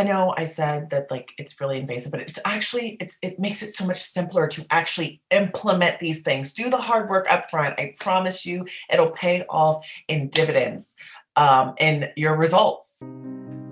I know I said that like it's really invasive, but it's actually it's it makes it so much simpler to actually implement these things. Do the hard work up front. I promise you it'll pay off in dividends um, in your results.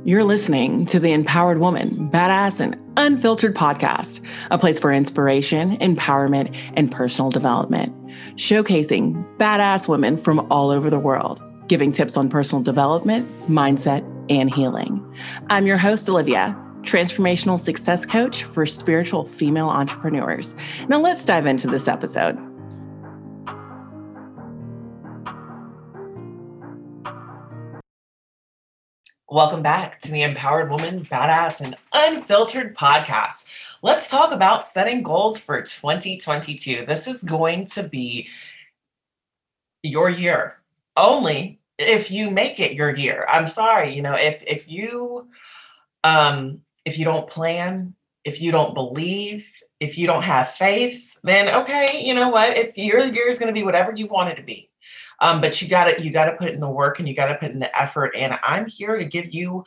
You're listening to the Empowered Woman, Badass and Unfiltered podcast, a place for inspiration, empowerment, and personal development, showcasing badass women from all over the world, giving tips on personal development, mindset, and healing. I'm your host, Olivia, transformational success coach for spiritual female entrepreneurs. Now, let's dive into this episode. Welcome back to the Empowered Woman, Badass, and Unfiltered podcast. Let's talk about setting goals for 2022. This is going to be your year only if you make it your year. I'm sorry, you know, if if you um if you don't plan, if you don't believe, if you don't have faith, then okay, you know what? It's your year is going to be whatever you want it to be. Um, but you got to you got to put in the work and you got to put in the effort. And I'm here to give you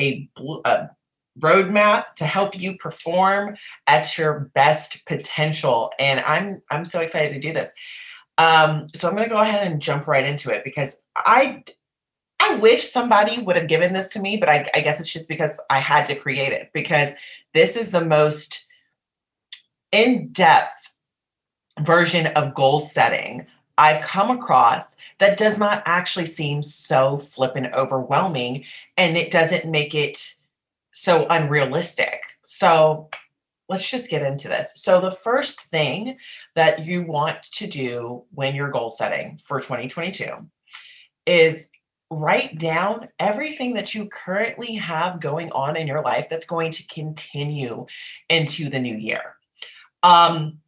a, a roadmap to help you perform at your best potential. And I'm I'm so excited to do this. Um, so I'm going to go ahead and jump right into it because I I wish somebody would have given this to me, but I, I guess it's just because I had to create it because this is the most in-depth version of goal setting I've come across that does not actually seem so flippin' overwhelming and it doesn't make it so unrealistic. So let's just get into this. So, the first thing that you want to do when you're goal setting for 2022 is write down everything that you currently have going on in your life that's going to continue into the new year. Um,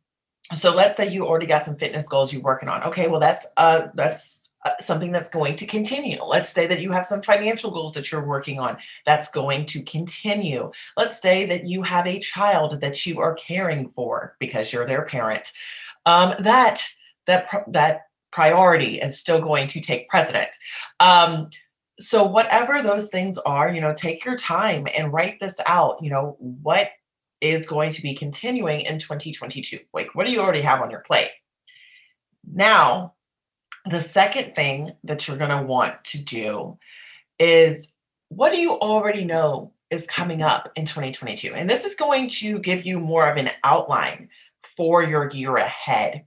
so let's say you already got some fitness goals you're working on. Okay, well that's uh that's uh, something that's going to continue. Let's say that you have some financial goals that you're working on that's going to continue. Let's say that you have a child that you are caring for because you're their parent. Um, that that that priority is still going to take precedent. Um, so whatever those things are, you know, take your time and write this out. You know, what is going to be continuing in 2022? Like, what do you already have on your plate? Now, the second thing that you're going to want to do is what do you already know is coming up in 2022? And this is going to give you more of an outline for your year ahead.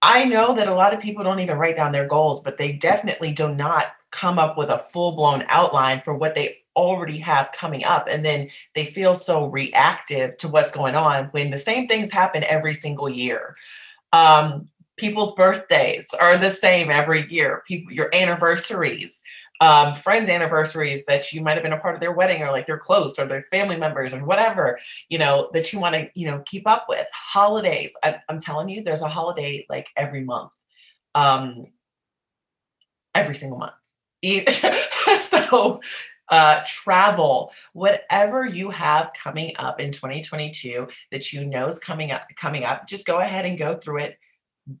I know that a lot of people don't even write down their goals, but they definitely do not come up with a full blown outline for what they already have coming up. And then they feel so reactive to what's going on when the same things happen every single year. Um, people's birthdays are the same every year. People your anniversaries um, friends anniversaries that you might have been a part of their wedding or like they're close or their family members or whatever you know that you want to you know keep up with. Holidays I, i'm telling you there's a holiday like every month. Um every single month. So uh, travel, whatever you have coming up in 2022 that you know is coming up, coming up, just go ahead and go through it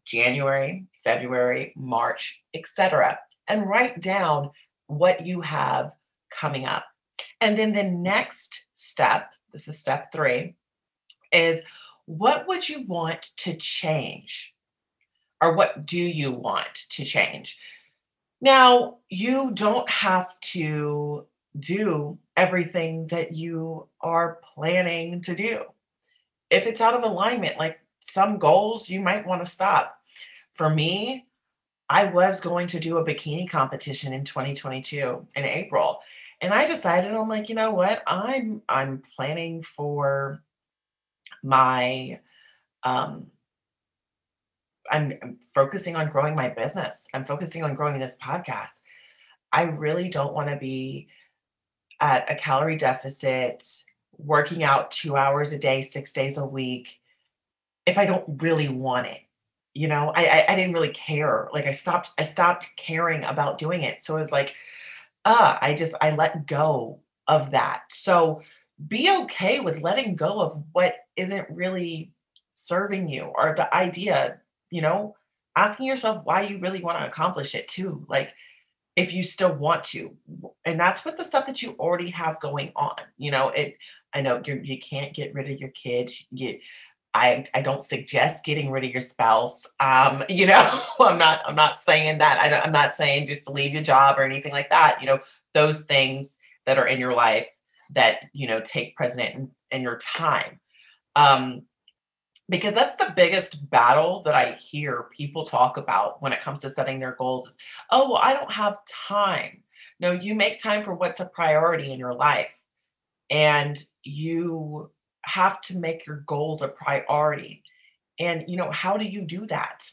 January, February, March, etc. And write down what you have coming up. And then the next step, this is step three, is what would you want to change? Or what do you want to change? Now, you don't have to do everything that you are planning to do. If it's out of alignment, like some goals you might want to stop. For me, I was going to do a bikini competition in 2022 in April. And I decided I'm like, you know what? I'm I'm planning for my um I'm, I'm focusing on growing my business. I'm focusing on growing this podcast. I really don't want to be at a calorie deficit, working out two hours a day, six days a week, if I don't really want it. You know, I, I, I didn't really care. Like I stopped, I stopped caring about doing it. So it's like, uh, I just I let go of that. So be okay with letting go of what isn't really serving you or the idea, you know, asking yourself why you really want to accomplish it too. Like if you still want to. And that's with the stuff that you already have going on. You know, it I know you you can't get rid of your kids. You I, I don't suggest getting rid of your spouse. Um, you know, I'm not I'm not saying that. I, I'm not saying just to leave your job or anything like that. You know, those things that are in your life that you know take precedent in your time. Um, because that's the biggest battle that I hear people talk about when it comes to setting their goals is, oh, well, I don't have time. No, you make time for what's a priority in your life. And you have to make your goals a priority. And you know, how do you do that?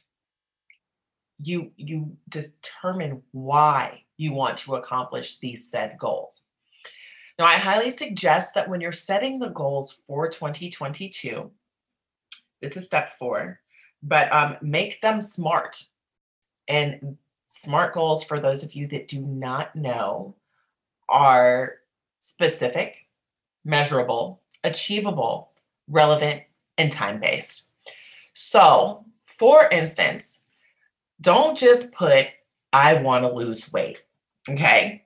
You you determine why you want to accomplish these said goals. Now, I highly suggest that when you're setting the goals for 2022, this is step four, but um, make them smart. And SMART goals, for those of you that do not know, are specific, measurable, achievable, relevant, and time based. So, for instance, don't just put, I want to lose weight. Okay.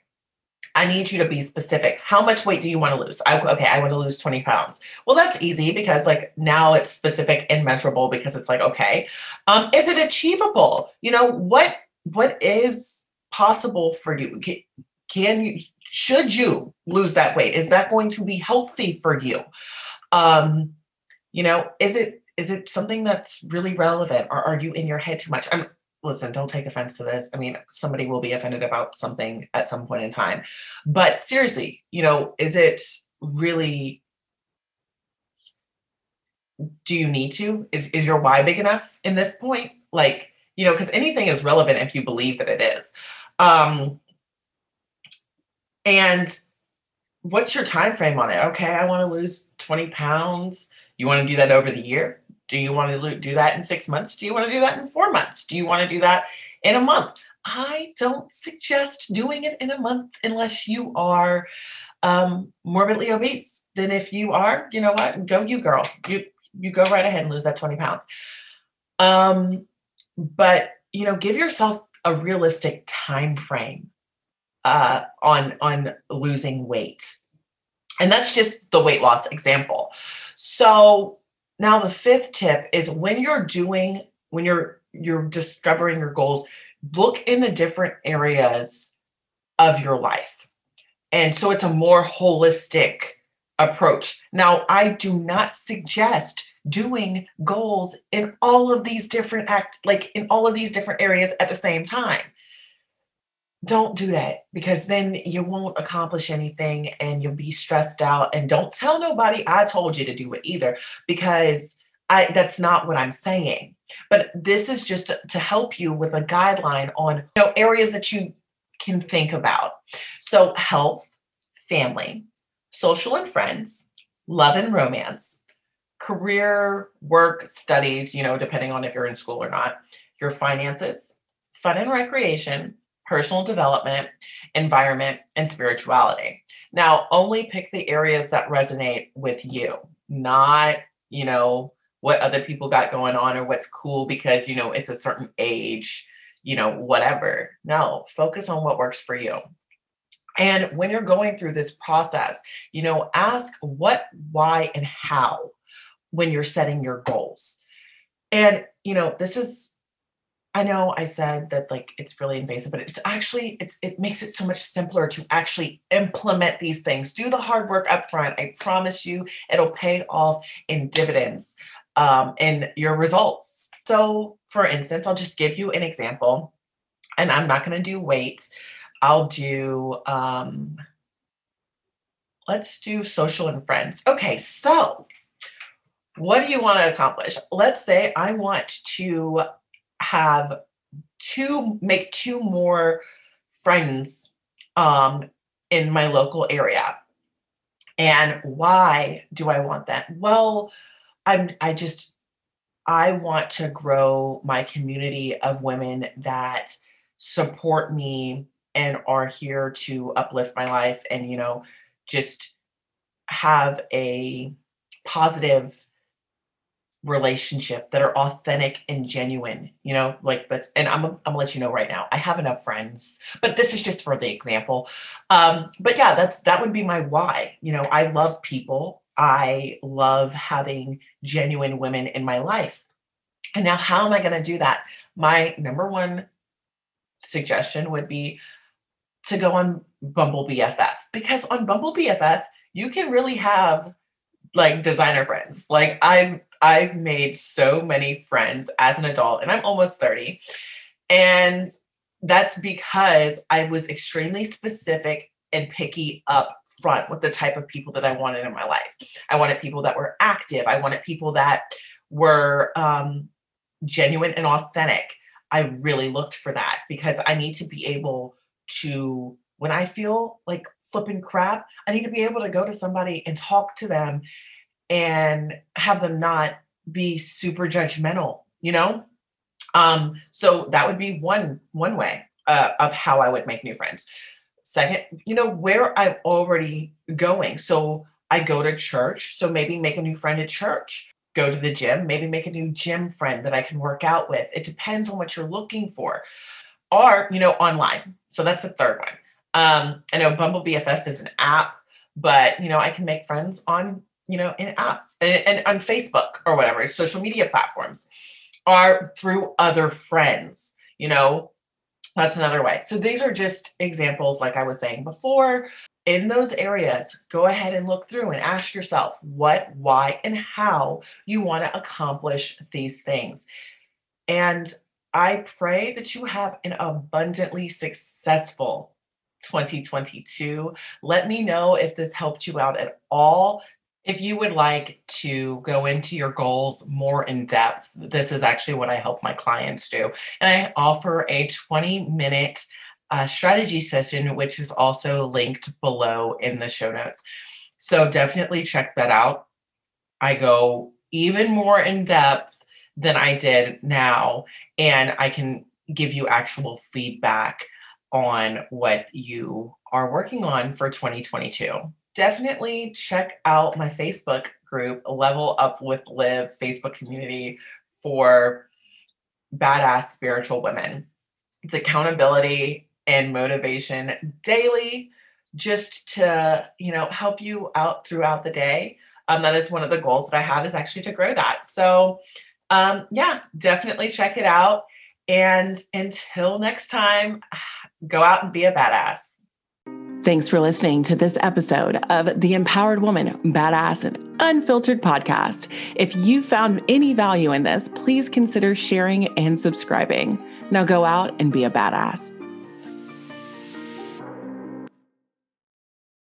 I need you to be specific. How much weight do you want to lose? I, okay, I want to lose 20 pounds. Well, that's easy because like now it's specific and measurable because it's like, okay, um, is it achievable? You know, what what is possible for you? Can, can you should you lose that weight? Is that going to be healthy for you? Um, you know, is it is it something that's really relevant or are you in your head too much? I'm listen, don't take offense to this. I mean, somebody will be offended about something at some point in time. But seriously, you know, is it really do you need to? Is is your why big enough in this point? Like, you know, because anything is relevant if you believe that it is. Um and what's your time frame on it? Okay, I want to lose 20 pounds. You want to do that over the year? Do you want to do that in six months? Do you want to do that in four months? Do you want to do that in a month? I don't suggest doing it in a month unless you are um, morbidly obese. Then if you are, you know what? Go you girl. You you go right ahead and lose that 20 pounds. Um, but you know, give yourself a realistic time frame uh, on on losing weight. And that's just the weight loss example. So now the fifth tip is when you're doing when you're you're discovering your goals, look in the different areas of your life. And so it's a more holistic approach. Now, I do not suggest doing goals in all of these different act like in all of these different areas at the same time don't do that because then you won't accomplish anything and you'll be stressed out and don't tell nobody I told you to do it either because I that's not what I'm saying. But this is just to, help you with a guideline on you know areas that you can think about. So health, family, social and friends, love and romance, career, work, studies, you know, depending on if you're in school or not, your finances, fun and recreation, personal development, environment, and spirituality. Now, only pick the areas that resonate with you, not, you know, what other people got going on or what's cool because, you know, it's a certain age, you know, whatever. No, focus on what works for you. And when you're going through this process, you know, ask what, why, and how when you're setting your goals. And, you know, this is I know I said that like it's really invasive, but it's actually it's it makes it so much simpler to actually implement these things. Do the hard work up front. I promise you it'll pay off in dividends um, in your results. So for instance, I'll just give you an example, and I'm not going to do weight. I'll do um, let's do social and friends. Okay, so what do you want to accomplish? Let's say I want to have two make two more friends um, in my local area. And why do I want that? Well, I'm I just I want to grow my community of women that support me and are here to uplift my life and you know just have a positive relationship that are authentic and genuine you know like that's and i'm, I'm gonna let you know right now i have enough friends but this is just for the example. Um but yeah that's that would be my why you know i love people. I love having genuine women in my life. And now how am i to do that? My number one suggestion would be to go on bumble bff because on bumble bff you can really have like designer friends. Like I've I've made so many friends as an adult and I'm almost 30. And that's because I was extremely specific and picky up front with the type of people that I wanted in my life. I wanted people that were active. I wanted people that were um, genuine and authentic. I really looked for that because I need to be able to, when I feel like flipping crap, I need to be able to go to somebody and talk to them and have them not be super judgmental, you know? Um, so that would be one one way uh, of how I would make new friends. Second, you know, where I'm already going. So I go to church, so maybe make a new friend at church. Go to the gym, maybe make a new gym friend that I can work out with. It depends on what you're looking for. Or, you know, online. So that's a third one. Um, I know Bumble BFF is an app, but you know, I can make friends on you know, in apps and, and on Facebook or whatever, social media platforms, are through other friends, you know, that's another way. So these are just examples, like I was saying before. In those areas, go ahead and look through and ask yourself what, why, and how you want to accomplish these things. And I pray that you have an abundantly successful 2022. Let me know if this helped you out at all. If you would like to go into your goals more in depth, this is actually what I help my clients do. And I offer a 20 minute uh, strategy session, which is also linked below in the show notes. So definitely check that out. I go even more in depth than I did now, and I can give you actual feedback on what you are working on for 2022 definitely check out my Facebook group, Level Up with Liv Facebook community for badass spiritual women. It's accountability and motivation daily just to, you know, help you out throughout the day. Um, that is one of the goals that I have is actually to grow that. So um, yeah, definitely check it out. And until next time, go out and be a badass. Thanks for listening to this episode of the Empowered Woman Badass and Unfiltered podcast. If you found any value in this, please consider sharing and subscribing. Now go out and be a badass.